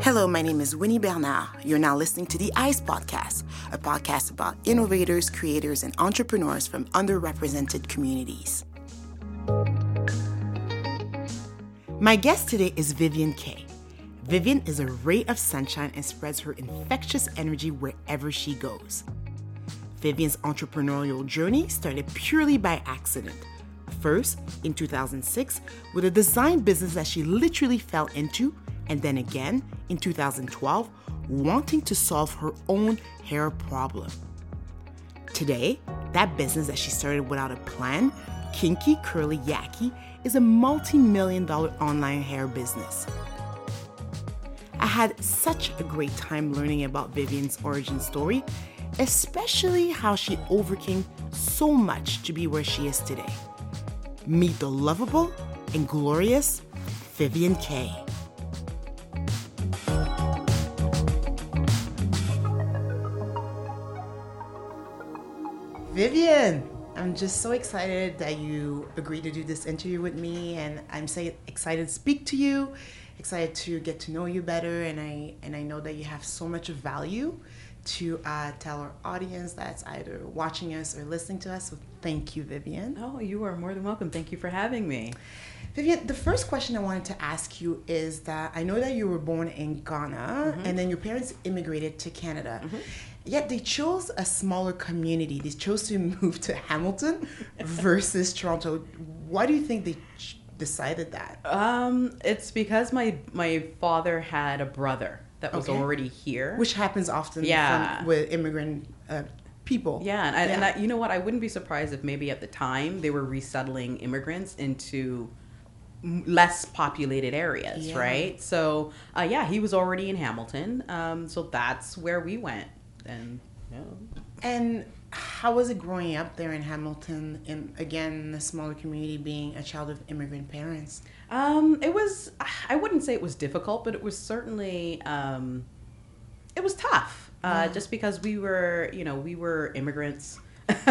Hello, my name is Winnie Bernard. You're now listening to the ICE Podcast, a podcast about innovators, creators, and entrepreneurs from underrepresented communities. My guest today is Vivian Kaye. Vivian is a ray of sunshine and spreads her infectious energy wherever she goes. Vivian's entrepreneurial journey started purely by accident. First, in 2006, with a design business that she literally fell into and then again in 2012, wanting to solve her own hair problem. Today, that business that she started without a plan, Kinky Curly Yaki, is a multi million dollar online hair business. I had such a great time learning about Vivian's origin story, especially how she overcame so much to be where she is today. Meet the lovable and glorious Vivian Kaye. Vivian, I'm just so excited that you agreed to do this interview with me, and I'm so excited to speak to you, excited to get to know you better, and I and I know that you have so much value to uh, tell our audience that's either watching us or listening to us. So thank you, Vivian. Oh, you are more than welcome. Thank you for having me. Vivian, the first question I wanted to ask you is that I know that you were born in Ghana Mm-hmm. and then your parents immigrated to Canada. Yet they chose a smaller community. They chose to move to Hamilton versus Toronto. Why do you think they ch- decided that? Um, it's because my my father had a brother that was Okay. already here. Which happens often Yeah. from, with immigrant uh, people. yeah, and, I, and I, you know what? I wouldn't be surprised if maybe at the time they were resettling immigrants into less populated areas, Yeah. right? So, uh, yeah, he was already in Hamilton, um, so that's where we went, and yeah. And how was it growing up there in Hamilton, in again the smaller community, being a child of immigrant parents? Um, it was. I wouldn't say it was difficult, but it was certainly. Um, it was tough, uh, Yeah. just because we were, you know, we were immigrants.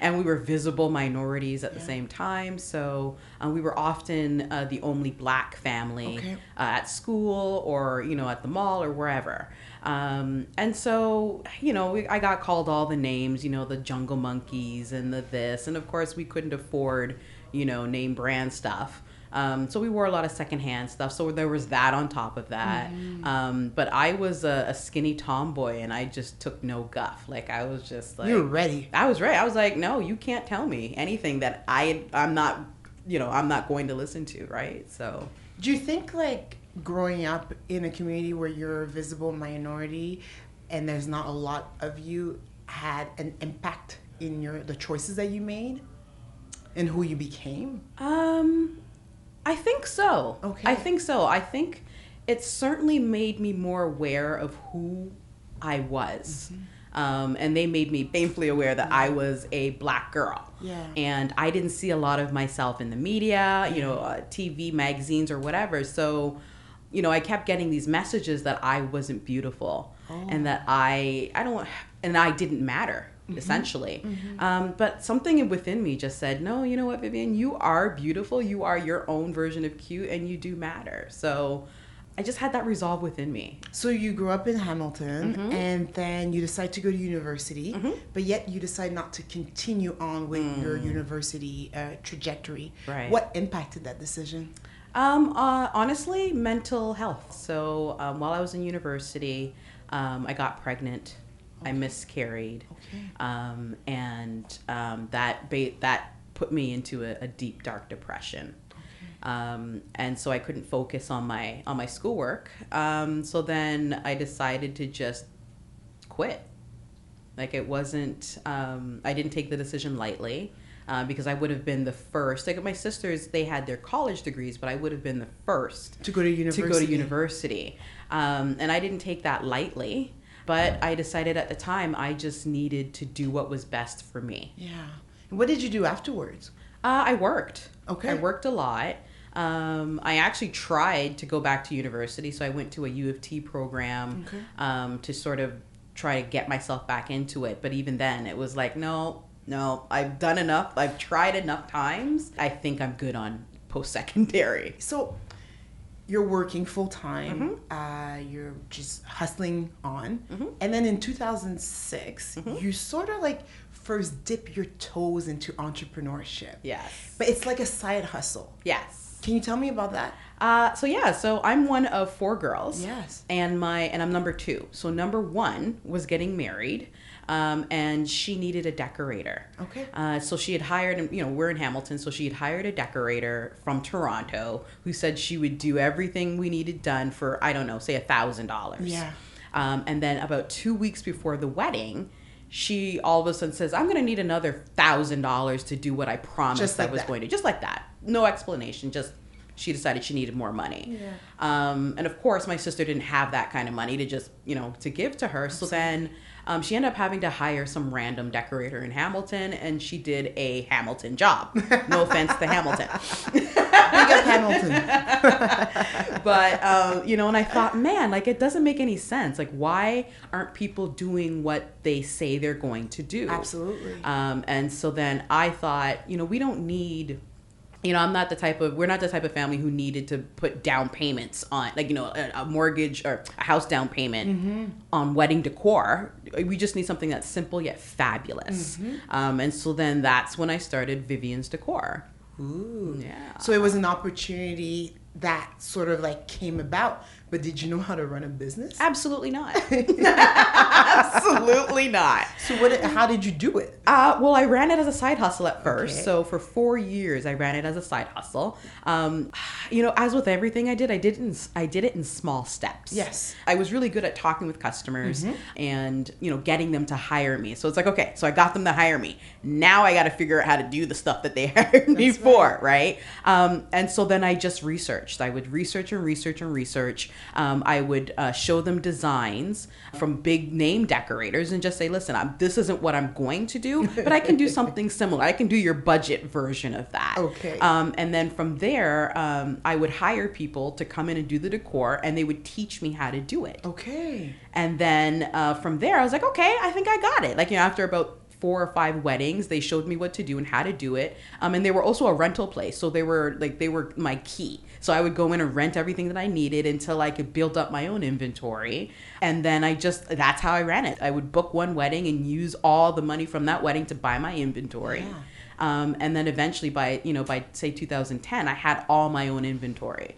and we were visible minorities at the same time, so uh, we were often uh, the only black family Okay. uh, at school or you know at the mall or wherever. Um, and so you know we, I got called all the names, you know the jungle monkeys and the this, and of course we couldn't afford you know name brand stuff. Um, so we wore a lot of secondhand stuff. So there was that on top of that. Mm-hmm. Um, but I was a, a skinny tomboy, and I just took no guff. Like I was just like you were ready. I was ready. I was like, no, you can't tell me anything that I I'm not you know I'm not going to listen to. Right. So Do you think like growing up in a community where you're a visible minority and there's not a lot of you had an impact in your the choices that you made and who you became? Um, I think so. Okay. I think so. I think it certainly made me more aware of who I was. Mm-hmm. Um, and they made me painfully aware that I was a black girl. Yeah. And I didn't see a lot of myself in the media, you know, uh, TV, magazines, or whatever. So, you know, I kept getting these messages that I wasn't beautiful Oh. and that I, I don't, and I didn't matter Mm-hmm. essentially. Um, but something within me just said, no, you know what, Vivian, you are beautiful. You are your own version of cute and you do matter. So I just had that resolve within me. So you grew up in Hamilton Mm-hmm. and then you decide to go to university, but yet you decide not to continue on with your university uh, trajectory. Mm. Right. What impacted that decision? Um, uh, honestly, mental health. So um, while I was in university, um, I got pregnant. I miscarried, Okay. um, and um, that ba- that put me into a, a deep dark depression. Um, and so I couldn't focus on my on my schoolwork. Um, so then I decided to just quit. Like it wasn't. Um, I didn't take the decision lightly. Uh, because I would have been the first. Like my sisters, they had their college degrees, but I would have been the first To go to university. to go to university. Um, and I didn't take that lightly, but I decided at the time I just needed to do what was best for me. Yeah. And what did you do afterwards? Uh, I worked. Okay. I worked a lot. Um, I actually tried to go back to university, so I went to a U of T program Okay. um, to sort of try to get myself back into it. But even then, it was like, no, no, I've done enough. I've tried enough times. I think I'm good on post secondary. So you're working full time. Uh, you're just hustling on, and then in 2006, you sort of like first dip your toes into entrepreneurship. Yes. But it's like a side hustle. Yes. Can you tell me about that? Uh, so yeah, so I'm one of four girls. Yes. And my and I'm number two. So number one was getting married, um, and she needed a decorator. Okay. Uh, so she had hired, you know, we're in Hamilton, so she had hired a decorator from Toronto who said she would do everything we needed done for I don't know, say a thousand dollars. Yeah. Um, and then about two weeks before the wedding. She all of a sudden says, "I'm going to need another thousand dollars to do what I promised Just I was that. going to." Just like that, no explanation. Just she decided she needed more money. Yeah. Um, and of course, my sister didn't have that kind of money to just, you know, to give to her. So then um, she ended up having to hire some random decorator in Hamilton, and she did a Hamilton job. No offense to Hamilton. Big up Hamilton. but um, you know, and I thought, man, like it doesn't make any sense. Like, why aren't people doing what they say they're going to do? Absolutely. Um, and so then I thought, you know, we don't need. You know, I'm not the type of we're not the type of family who needed to put down payments on like you know a, a mortgage or a house down payment on wedding decor. We just need something that's simple yet fabulous. Um, and so then that's when I started Vivian's Decor. Ooh. Yeah. So it was an opportunity that sort of like came about. But did you know how to run a business? Absolutely not. Absolutely not. So what? How did you do it? Uh, well, I ran it as a side hustle at first. Okay. So for four years, I ran it as a side hustle. Um, you know, as with everything I did, I did it in, I did it in small steps. Yes. I was really good at talking with customers and you know getting them to hire me. So it's like okay, so I got them to hire me. Now I got to figure out how to do the stuff that they hired me That's for, right? Um, and so then I just researched. I would research and research and research. Um, I would uh, show them designs from big name decorators and just say, listen, I'm, this isn't what I'm going to do, but I can do something similar. I can do your budget version of that. Okay. Um, and then from there, um, I would hire people to come in and do the decor, and they would teach me how to do it. Okay. And then uh, from there, I was like, okay, I think I got it. Like, you know, after about four or five weddings, they showed me what to do and how to do it. Um, and they were also a rental place. So they were like, they were my key. So I would go in and rent everything that I needed until I could build up my own inventory. And then I just, that's how I ran it. I would book one wedding and use all the money from that wedding to buy my inventory. Yeah. Um, and then eventually by, you know, by say 2010, I had all my own inventory.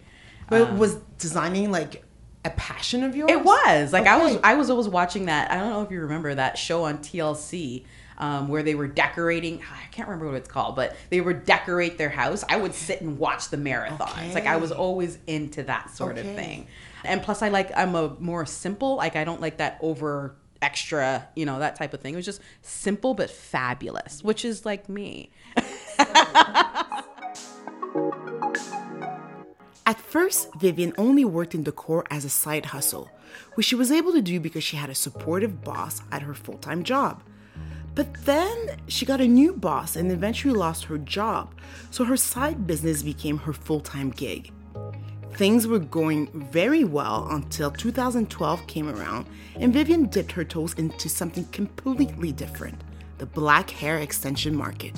But was designing like a passion of yours? It was like I was I was always watching that. I don't know if you remember that show on TLC um, where they were decorating. I can't remember what it's called, but they would decorate their house. I would sit and watch the marathons. Like I was always into that sort Okay. of thing. And plus, I like I'm a more simple. Like I don't like that over extra, you know, that type of thing. It was just simple but fabulous, which is like me. At first, Vivian only worked in decor as a side hustle, which she was able to do because she had a supportive boss at her full time job. But then she got a new boss and eventually lost her job, so her side business became her full time gig. Things were going very well until 2012 came around and Vivian dipped her toes into something completely different the black hair extension market.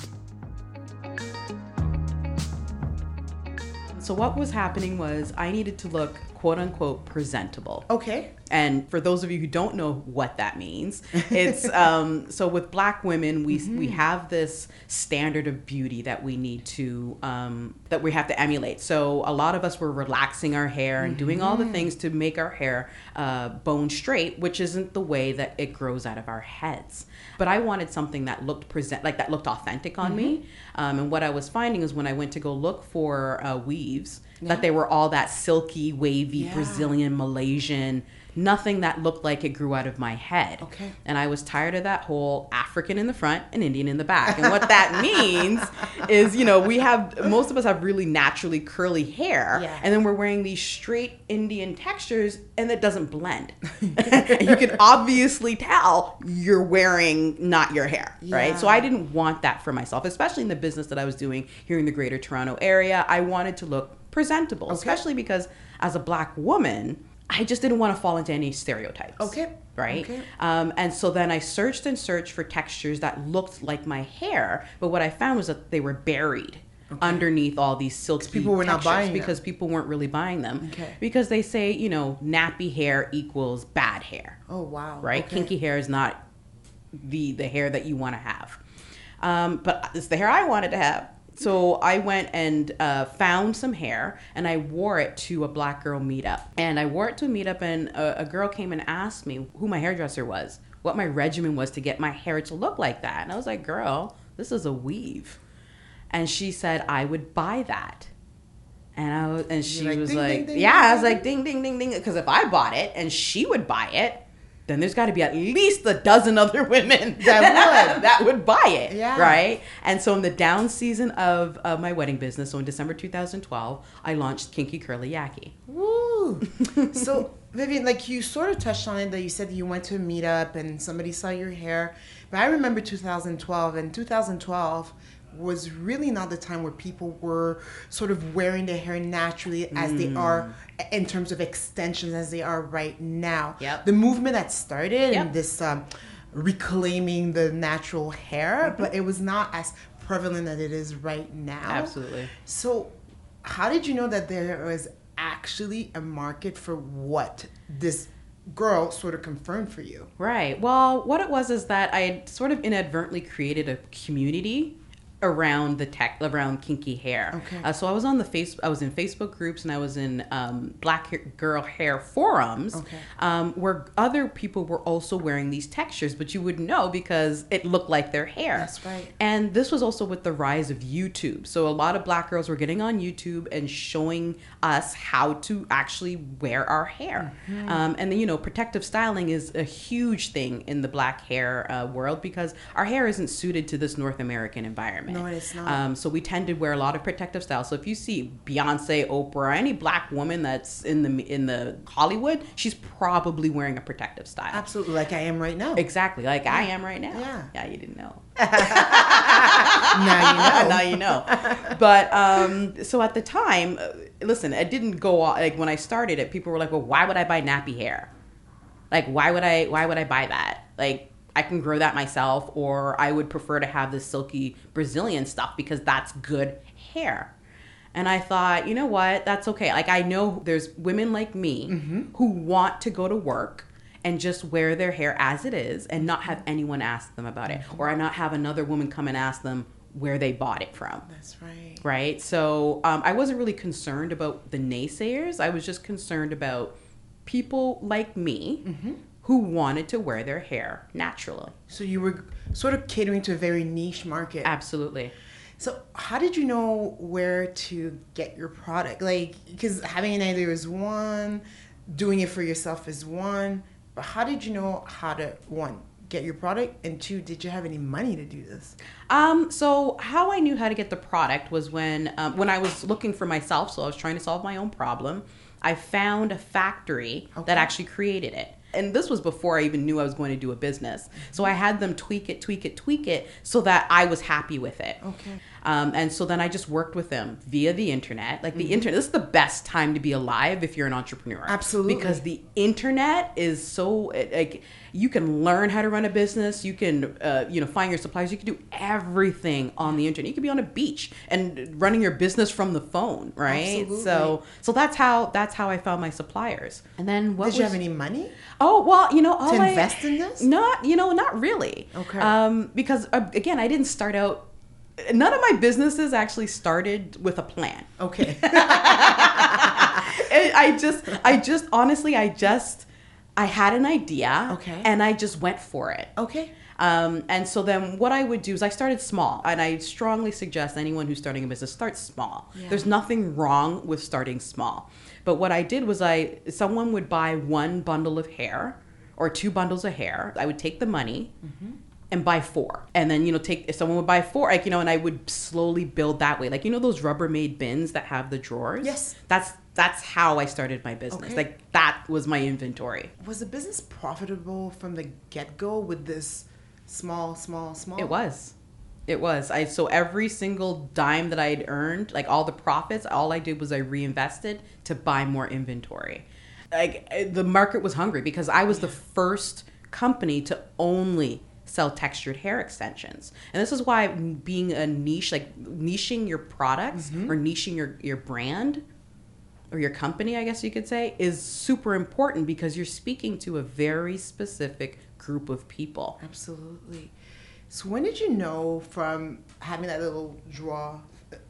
So what was happening was I needed to look quote unquote presentable. Okay. And for those of you who don't know what that means, it's um, so with black women, we we have this standard of beauty that we need to um, that we have to emulate. So a lot of us were relaxing our hair and doing all the things to make our hair uh, bone straight, which isn't the way that it grows out of our heads. But I wanted something that looked present like that looked authentic on me. Um, and what I was finding is when I went to go look for uh, weaves, that they were all that silky, wavy Yeah. Brazilian, Malaysian, nothing that looked like it grew out of my head. Okay. And I was tired of that whole African in the front and Indian in the back. And what that means is, you know, we have, most of us have really naturally curly hair. Yeah. And then we're wearing these straight Indian textures and it doesn't blend. you can obviously tell you're wearing not your hair, right? So I didn't want that for myself, especially in the business that I was doing here in the greater Toronto area. I wanted to look presentable, especially because as a black woman, I just didn't want to fall into any stereotypes. Okay. Right. Okay. Um, and so then I searched and searched for textures that looked like my hair, but what I found was that they were buried underneath all these silky people were not buying them. because people weren't really buying them. Okay. Because they say you know nappy hair equals bad hair Oh wow. right? Okay. Kinky hair is not the the hair that you want to have, um, but it's the hair I wanted to have. So I went and uh, found some hair, and I wore it to a black girl meetup. And I wore it to a meetup, and a, a girl came and asked me who my hairdresser was, what my regimen was to get my hair to look like that. And I was like, "Girl, this is a weave," and she said I would buy that. And I was, and she like, was ding, like, ding, ding, yeah, I was like, ding, ding, ding, ding. Because if I bought it and she would buy it, then there's got to be at least a dozen other women That would. that would buy it, Yeah. right? And so in the down season of, of my wedding business, so in December 2012, I launched Kinky Curly Yaki. Woo. so Vivian, like you sort of touched on it that you said you went to a meetup and somebody saw your hair. But I remember 2012 and 2012 was really not the time where people were sort of wearing their hair naturally as they are in terms of extensions as they are right now. Yep. The movement that started Yep. and this um, reclaiming the natural hair, but it was not as prevalent as it is right now. Absolutely. So, how did you know that there was actually a market for what this girl sort of confirmed for you? Right. Well, what it was is that I had sort of inadvertently created a community around the tech around kinky hair. Okay. Uh, so I was on the face I was in Facebook groups and I was in um, Black hair, Girl Hair forums Okay. um, where other people were also wearing these textures, but you wouldn't know because it looked like their hair. That's right. And this was also with the rise of YouTube. So a lot of black girls were getting on YouTube and showing us how to actually wear our hair. Mm-hmm. Um, and then, you know, protective styling is a huge thing in the black hair uh, world because our hair isn't suited to this North American environment. No, it's not. Um, so we tend to wear a lot of protective styles. So if you see Beyonce, Oprah, any black woman that's in the in the Hollywood, she's probably wearing a protective style. Absolutely, like I am right now. Exactly, like I am right now. Yeah. Yeah, you didn't know. now you know. now you know. But um, so at the time, uh, listen, it didn't go like when I started it. People were like, "Well, why would I buy nappy hair? Like, why would I? Why would I buy that? Like, I can grow that myself, or I would prefer to have this silky Brazilian stuff because that's good hair." And I thought, you know what? That's okay. Like I know there's women like me mm-hmm. who want to go to work and just wear their hair as it is and not have anyone ask them about it or mm-hmm. not have another woman come and ask them where they bought it from That's right. right so um, i wasn't really concerned about the naysayers i was just concerned about people like me mm-hmm. Who wanted to wear their hair naturally So you were sort of catering to a very niche market. absolutely So how did you know where to get your product? Like, because having an idea is one, doing it for yourself is one. But how did you know how to one get your product, and two, did you have any money to do this? Um, so how I knew how to get the product was when um, when I was looking for myself. So I was trying to solve my own problem. I found a factory Okay. that actually created it. And this was before I even knew I was going to do a business. So I had them tweak it, tweak it, tweak it so that I was happy with it. Okay. Um, and so then I just worked with them via the internet. Like the internet, this is the best time to be alive if you're an entrepreneur. Absolutely. Because the internet is so like you can learn how to run a business. You can uh, you know find your suppliers. You can do everything on the internet. You could be on a beach and running your business from the phone, right? Absolutely. So so that's how that's how I found my suppliers. And then what Did you have any money? Oh well, you know, all To I- invest in this? Not, you know, not really. Okay. Um, because uh, again, I didn't start out. None of my businesses actually started with a plan. Okay. I just, I just, honestly, I just, I had an idea. Okay. And I just went for it. okay. Um, and so then what I would do is I started small, and I strongly suggest anyone who's starting a business start small. Yeah. There's nothing wrong with starting small. But what I did was I someone would buy one bundle of hair or two bundles of hair. I would take the money and buy four. And then, you know, take if someone would buy four, like, you know, and I would slowly build that way. Like, you know those Rubbermaid bins that have the drawers? Yes. That's that's how I started my business. Okay. Like that was my inventory. Was the business profitable from the get go with this small, small, small? It was. It was. I so every single dime that I had earned, like all the profits, all I did was I reinvested to buy more inventory. like uh, the market was hungry because I was the first company to only sell textured hair extensions. And this is why being a niche, like niching your products mm-hmm. or niching your, your brand or your company, I guess you could say, is super important because you're speaking to a very specific group of people. Absolutely. So when did you know from having that little draw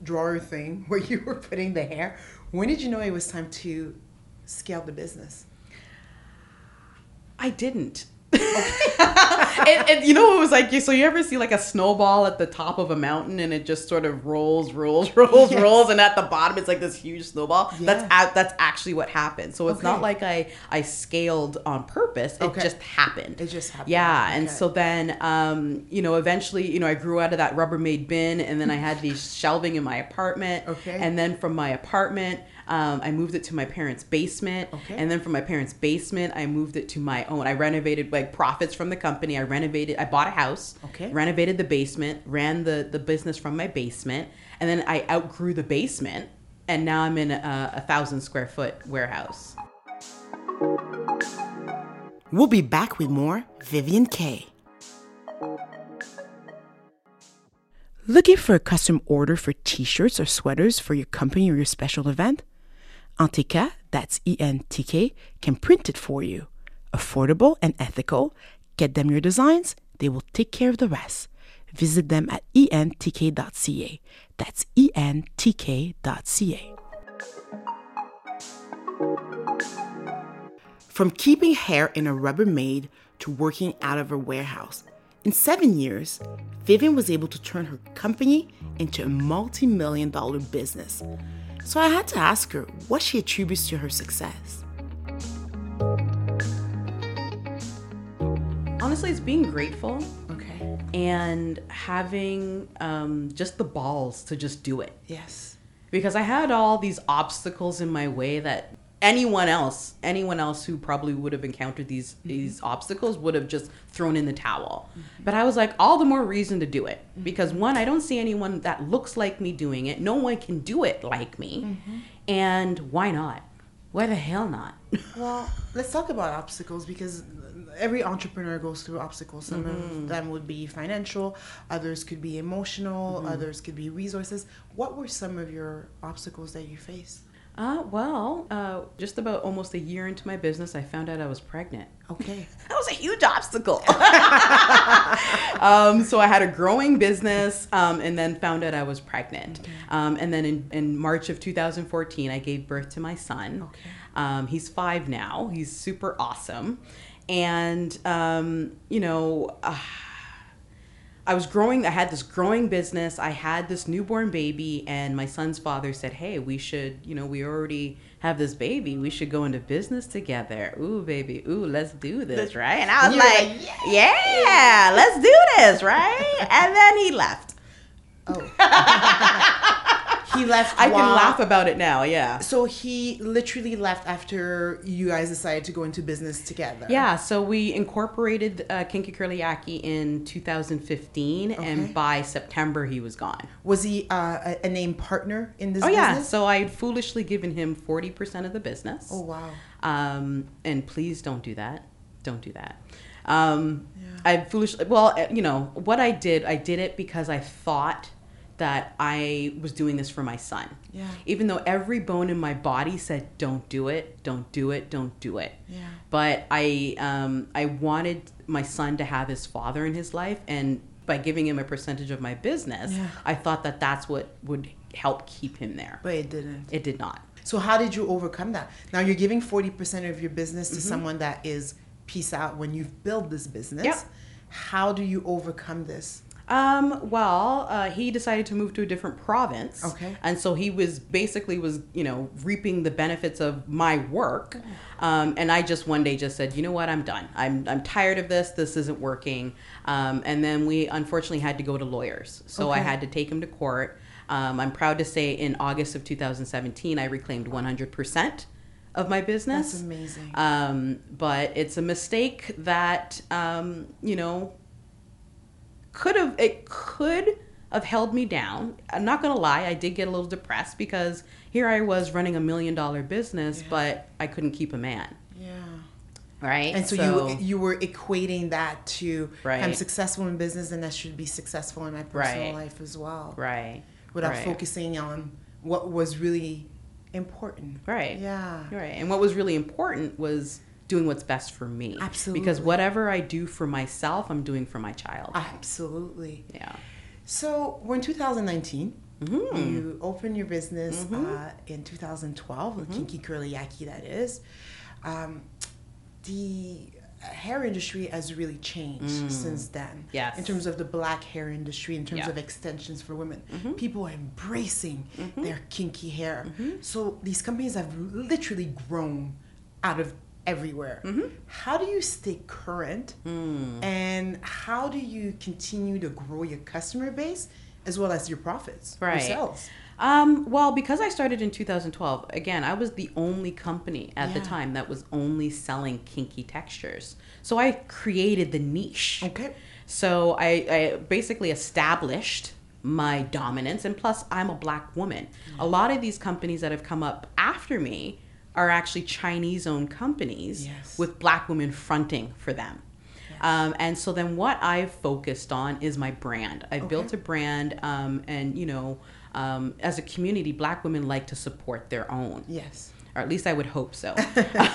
drawer thing where you were putting the hair? When did you know it was time to scale the business? I didn't. And, and you know it was like so you ever see like a snowball at the top of a mountain and it just sort of rolls rolls rolls Yes. rolls and at the bottom it's like this huge snowball that's Yeah. a, that's actually what happened so it's not like i i scaled on purpose it Okay. just happened It just happened. yeah and so then um you know eventually you know i grew out of that rubbermaid bin and then i had these shelving in my apartment Okay. and then from my apartment um, I moved it to my parents' basement, Okay. and then from my parents' basement, I moved it to my own. I renovated like profits from the company. I renovated. I bought a house. Okay. Renovated the basement. Ran the the business from my basement, and then I outgrew the basement, and now I'm in a, a thousand square foot warehouse. We'll be back with more Vivian Kaye. Looking for a custom order for t shirts or sweaters for your company or your special event? Antika, that's E N T K, can print it for you. Affordable and ethical. Get them your designs, they will take care of the rest. Visit them at entk.ca. That's entk.ca. From keeping hair in a Rubbermaid to working out of a warehouse. In seven years, Vivian was able to turn her company into a multi million dollar business. So I had to ask her what she attributes to her success. Honestly, it's being grateful Okay. and having um, just the balls to just do it. Yes. because I had all these obstacles in my way that anyone else, anyone else who probably would have encountered these mm-hmm. these obstacles would have just thrown in the towel. But I was like, all the more reason to do it mm-hmm. because one, I don't see anyone that looks like me doing it. No one can do it like me, mm-hmm. and why not? Why the hell not? Well, let's talk about obstacles because every entrepreneur goes through obstacles. Some of them would be financial, others could be emotional, others could be resources. What were some of your obstacles that you faced? Uh, well, uh, just about almost a year into my business, I found out I was pregnant. Okay. That was a huge obstacle. um, so I had a growing business um, and then found out I was pregnant. Um, and then in, in March of 2014, I gave birth to my son. Okay. Um, he's five now. He's super awesome. And, um, you know, uh, I was growing, I had this growing business. I had this newborn baby, and my son's father said, Hey, we should, you know, we already have this baby. We should go into business together. Ooh, baby. Ooh, let's do this, right? And I was like, like, Yeah, let's do this, right? and then he left. Oh. he left. I can laugh about it now, yeah. So he literally left after you guys decided to go into business together. Yeah, so we incorporated uh, Kinky Curly Yaki in 2015, Okay. and by September he was gone. Was he uh, a, a named partner in this Oh yeah, business? so I had foolishly given him 40% of the business. Oh wow. Um, and please don't do that. Don't do that. Um, Yeah. I foolishly, well, uh, you know, what I did, I did it because I thought that I was doing this for my son. Yeah. Even though every bone in my body said, don't do it, don't do it, don't do it. Yeah. But I, um, I wanted my son to have his father in his life. And by giving him a percentage of my business, Yeah. I thought that that's what would help keep him there. But it didn't. It did not. So how did you overcome that? Now you're giving 40% of your business Mm-hmm. to someone that is peace out when you've built this business. Yep. How do you overcome this? Um, well, uh, he decided to move to a different province. Okay. And so he was basically was, you know, reaping the benefits of my work. Um, and I just one day just said, you know what, I'm done. I'm, I'm tired of this. This isn't working. Um, and then we unfortunately had to go to lawyers. So I had to take him to court. Um, I'm proud to say in August of 2017, I reclaimed 100% of my business. That's amazing. Um, but it's a mistake that um, you know could have it could have held me down. I'm not gonna lie, I did get a little depressed because here I was running a million dollar business, Yeah. but I couldn't keep a man. Yeah. Right. And so, you you were equating that to I'm successful in business and I should be successful in my personal Right. life as well. right. Without right. focusing on what was really important. Right. Yeah. Right. And what was really important was doing what's best for me. Absolutely. Because whatever I do for myself, I'm doing for my child. Absolutely. yeah. So we're in 2019. Mhm. You opened your business Mm-hmm. uh, in 2012, the Kinky Curly Yaki, that is. Um, the hair industry has really changed since then. Mm. Yes. In terms of the black hair industry, in terms Yeah. Mm-hmm. of extensions for women, people are embracing their kinky hair. Mm-hmm. So these companies have literally grown out of everywhere. Mm-hmm. How do you stay current? Mm. And how do you continue to grow your customer base as well as your profits, Right. sales? Um, well, because I started in 2012, again, I was the only company at the time that was only selling kinky textures. So I created the niche. Okay. So I, I basically established my dominance, and plus, I'm a black woman. A lot of these companies that have come up after me are actually Chinese owned companies Yes. with black women fronting for them. Um, and so then what I've focused on is my brand. I built a brand, um, and you know, um, as a community, black women like to support their own Yes. or at least I would hope so.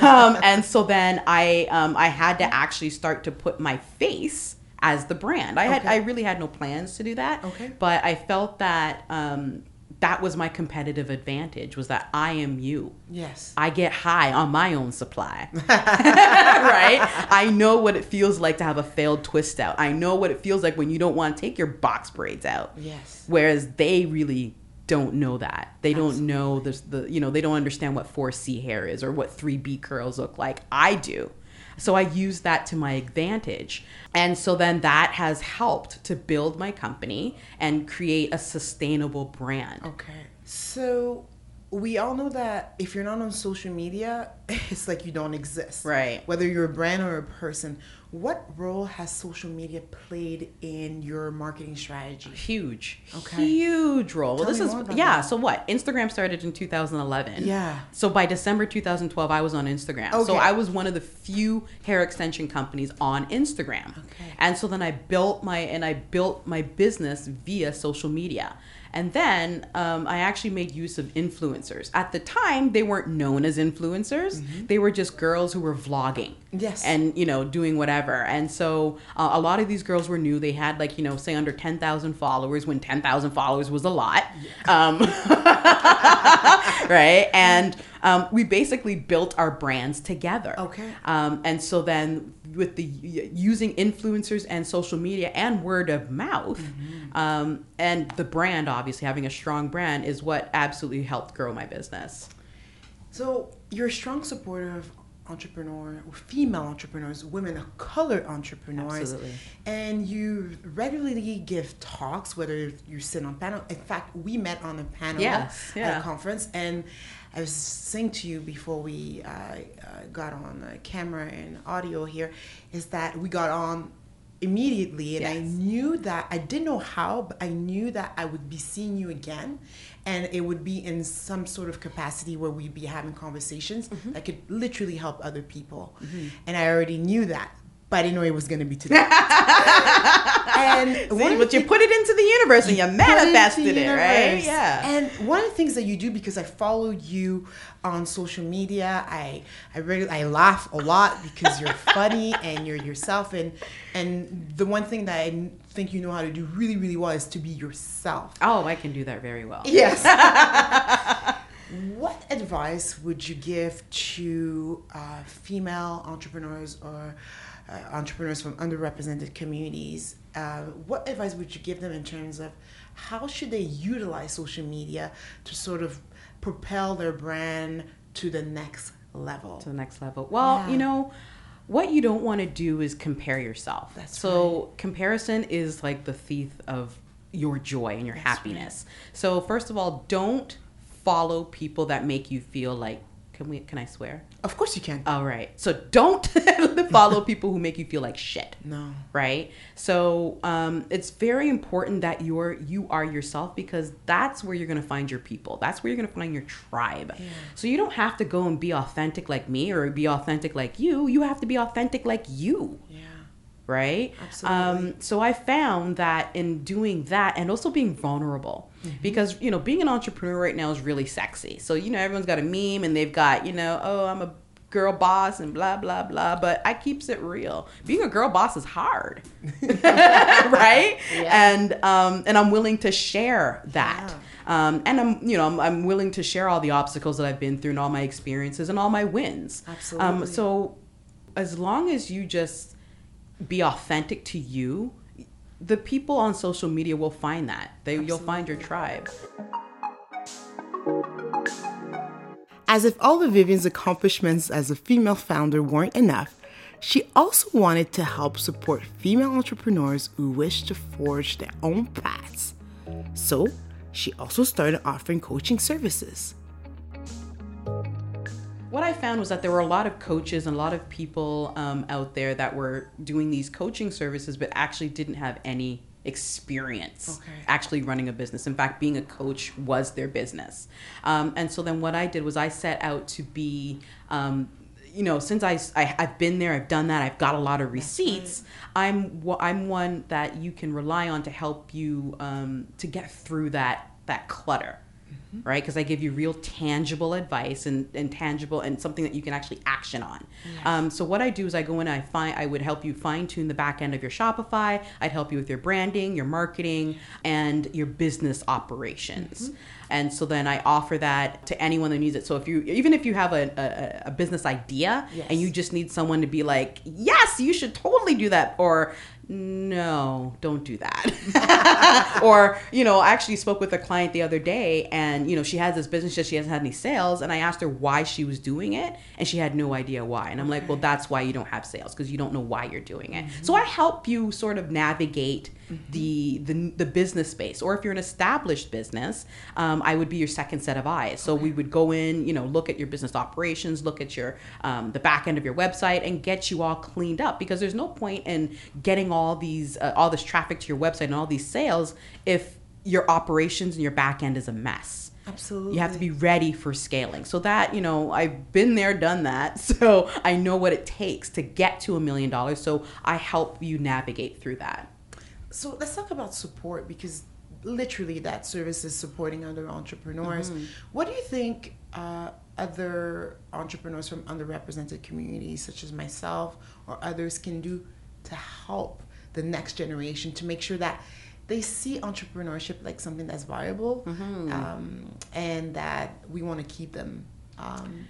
um, and so then I um, I had to actually start to put my face as the brand. I had I really had no plans to do that. Okay. But I felt that um, that was my competitive advantage was that I am you. Yes. I get high on my own supply. right? I know what it feels like to have a failed twist out. I know what it feels like when you don't want to take your box braids out. Yes. Whereas they really don't know that. They don't know the, the you know, they don't understand what 4C hair is or what 3B curls look like. I do. So I use that to my advantage. And so then that has helped to build my company and create a sustainable brand. Okay. So we all know that if you're not on social media, it's like you don't exist. Right. Whether you're a brand or a person. What role has social media played in your marketing strategy? Huge, Okay. huge role. Tell well, this is yeah. that. So what? Instagram started in 2011. Yeah. So by December 2012, I was on Instagram. So I was one of the few hair extension companies on Instagram. Okay. And so then I built my and I built my business via social media. And then um, I actually made use of influencers. At the time, they weren't known as influencers. They were just girls who were vlogging Mm-hmm. Yes. and you know doing whatever and so uh, a lot of these girls were new they had like you know say under 10,000 followers when 10,000 followers was a lot um, right and um, we basically built our brands together Okay. um, and so then with the using influencers and social media and word of mouth Mm-hmm. um, and the brand obviously having a strong brand is what absolutely helped grow my business So you're a strong supporter of entrepreneur, female entrepreneurs, women of color entrepreneurs, Absolutely. and you regularly give talks. Whether you sit on panel, in fact, we met on a panel Yes, at a conference, and I was saying to you before we uh, uh, got on uh, camera and audio here, is that we got on immediately and I knew that I didn't know how, but I knew that I would be seeing you again and it would be in some sort of capacity where we'd be having conversations Mm-hmm. that could literally help other people. And I already knew that, I didn't know it was going to be today. and See, but you put it into the universe and you manifested it, right? Yeah. And one of the things that you do because I follow you on social media, I I really I laugh a lot because you're funny and you're yourself and and the one thing that I think you know how to do really really well is to be yourself. oh, I can do that very well. Yes. what advice would you give to uh, female entrepreneurs or uh, entrepreneurs from underrepresented communities? Uh, what advice would you give them in terms of how should they utilize social media to sort of propel their brand to the next level? to the next level. Well, Yeah. you know, what you don't want to do is compare yourself. That's so comparison is like the thief of your joy and your happiness. So first of all, don't follow people that make you feel like can we can I swear? Of course you can. All right. So don't follow people who make you feel like shit. No. Right. So um, it's very important that you're you are yourself because that's where you're gonna find your people. That's where you're gonna find your tribe. Yeah. So you don't have to go and be authentic like me or be authentic like you. You have to be authentic like you Yeah. Right? Absolutely. Um, so I found that in doing that and also being vulnerable, Mm-hmm. because you know being an entrepreneur right now is really sexy. So you know everyone's got a meme and they've got you know oh I'm a girl boss and blah blah blah. But I keeps it real. Being a girl boss is hard, right? Yeah. And um, and I'm willing to share that. Um, and I'm, you know, I'm, I'm willing to share all the obstacles that I've been through and all my experiences and all my wins. Absolutely. Um, so, as long as you just be authentic to you, the people on social media will find that. They you'll find your tribe. As if all of Vivian's accomplishments as a female founder weren't enough, she also wanted to help support female entrepreneurs who wish to forge their own paths. So, she also started offering coaching services. What I found was that there were a lot of coaches and a lot of people um, out there that were doing these coaching services, but actually didn't have any experience Okay. actually running a business. In fact, being a coach was their business. Um, and so then what I did was I set out to be. Um, you know, since I, I have been there, I've done that. I've got a lot of receipts. I'm I'm one that you can rely on to help you um, to get through that that clutter right? Because I give you real tangible advice and, and tangible and something that you can actually action on. Um, so what I do is I go in and I find I would help you fine tune the back end of your Shopify. I'd help you with your branding, your marketing, and your business operations. And so then I offer that to anyone that needs it. So if you even if you have a, a, a business idea Yes. and you just need someone to be like, yes, you should totally do that, or no, don't do that. or, you know, I actually spoke with a client the other day and, you know, she has this business that she hasn't had any sales. And I asked her why she was doing it and she had no idea why. And I'm like, well, that's why you don't have sales because you don't know why you're doing it. Mm-hmm. So I help you sort of navigate the, the the business space. Or if you're an established business, um, I would be your second set of eyes. So we would go in, you know, look at your business operations, look at your um, the back end of your website, and get you all cleaned up. Because there's no point in getting all these uh, all this traffic to your website and all these sales if your operations and your back end is a mess. Absolutely. You have to be ready for scaling. So that, you know, I've been there, done that. So I know what it takes to get to a million dollars. So I help you navigate through that. So let's talk about support because literally that service is supporting other entrepreneurs. What do you think uh, other entrepreneurs from underrepresented communities, such as myself or others, can do to help the next generation to make sure that they see entrepreneurship like something that's viable um, and that we want to keep them um,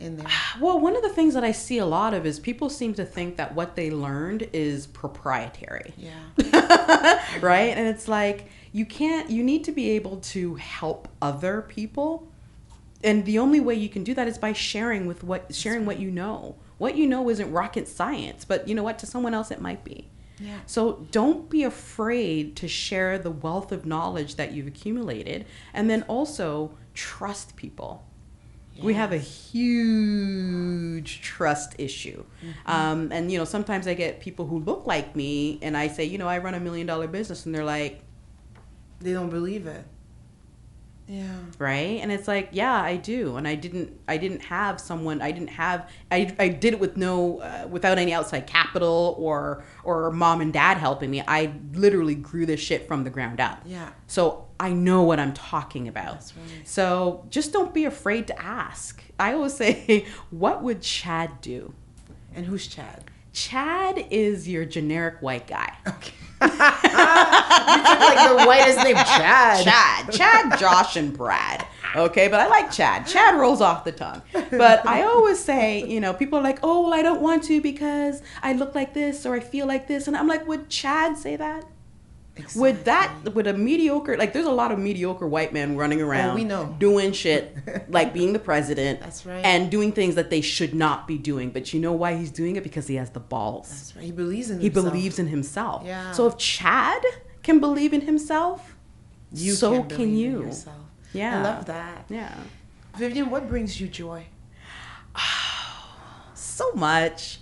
in there? Well, one of the things that I see a lot of is people seem to think that what they learned is proprietary. Yeah. right? And it's like you can't you need to be able to help other people. And the only way you can do that is by sharing with what sharing what you know. What you know isn't rocket science, but you know what to someone else it might be. Yeah. So don't be afraid to share the wealth of knowledge that you've accumulated and then also trust people. We have a huge trust issue. Um, and, you know, sometimes I get people who look like me and I say, you know, I run a million dollar business and they're like, They don't believe it. Yeah. right and it's like yeah i do and i didn't i didn't have someone i didn't have i, I did it with no uh, without any outside capital or or mom and dad helping me i literally grew this shit from the ground up Yeah. so i know what i'm talking about right. so just don't be afraid to ask i always say what would chad do And who's Chad? chad is your generic white guy Okay. you took like the whitest name, Chad. Chad, Chad, Josh, and Brad. Okay, but I like Chad. Chad rolls off the tongue. But I always say, you know, people are like, oh, well, I don't want to because I look like this or I feel like this. And I'm like, would Chad say that? Would that, would a mediocre, like, there's a lot of mediocre white men running around. Oh, we know. Doing shit, like being the president. That's right. And doing things that they should not be doing. But you know why he's doing it? Because he has the balls. That's right. He believes in He himself. believes in himself. Yeah. So if Chad can believe in himself, You so can can, believe in you. yourself. Yeah. I love that. Yeah. Vivian, what brings you joy? Oh, so much.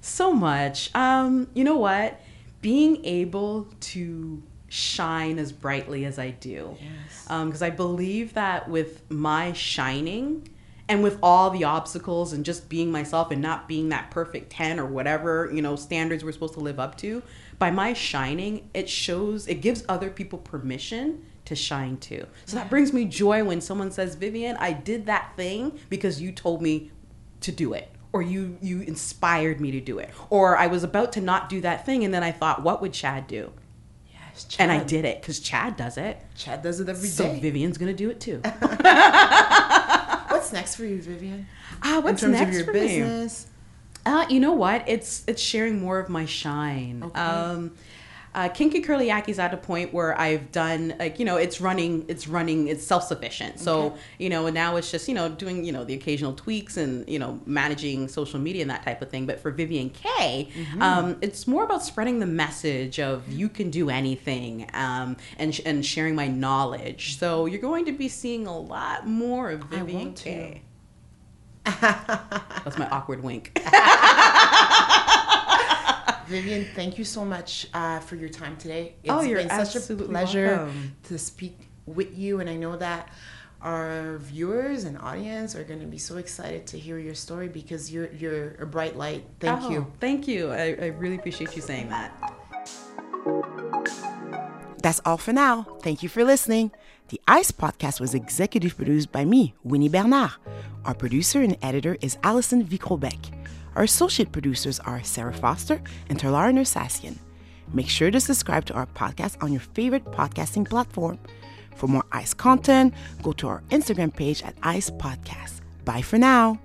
So much. Um, you know what? Being able to shine as brightly as I do. Yes. Um, because I believe that with my shining and with all the obstacles and just being myself and not being that perfect 10 or whatever, you know, standards we're supposed to live up to, by my shining, it shows, it gives other people permission to shine too. So that brings me joy when someone says, Vivian, I did that thing because you told me to do it. Or you you inspired me to do it. Or I was about to not do that thing and then I thought, what would Chad do? Yes, chad. And I did it because Chad does it. Chad does it every day. So Vivian's gonna do it too. What's next for you, Vivian? Ah, what's In terms next of your for me? business. Uh, you know what? It's it's sharing more of my shine. Okay. Um, uh, KinkyCurlyYaki's at a point where I've done like you know it's running it's running it's self sufficient. So Okay. you know now it's just you know doing you know the occasional tweaks and you know managing social media and that type of thing. But for Vivian Kaye, Mm-hmm. um, it's more about spreading the message of you can do anything um, and sh- and sharing my knowledge. So you're going to be seeing a lot more of Vivian want to. Kaye. That's my awkward wink. Vivian, thank you so much uh, for your time today. It's Oh, you're been such a pleasure welcome. to speak with you, and I know that our viewers and audience are going to be so excited to hear your story because you're you're a bright light. Thank Oh, you. Thank you. I, I really appreciate you saying that. That's all for now. Thank you for listening. The ICE podcast was executive produced by me, Winnie Bernard. Our producer and editor is Alison Vicrobeck. Our associate producers are Sarah Foster and Talara Nersassian. Make sure to subscribe to our podcast on your favorite podcasting platform. For more ICE content, go to our Instagram page at ICE Podcast. Bye for now.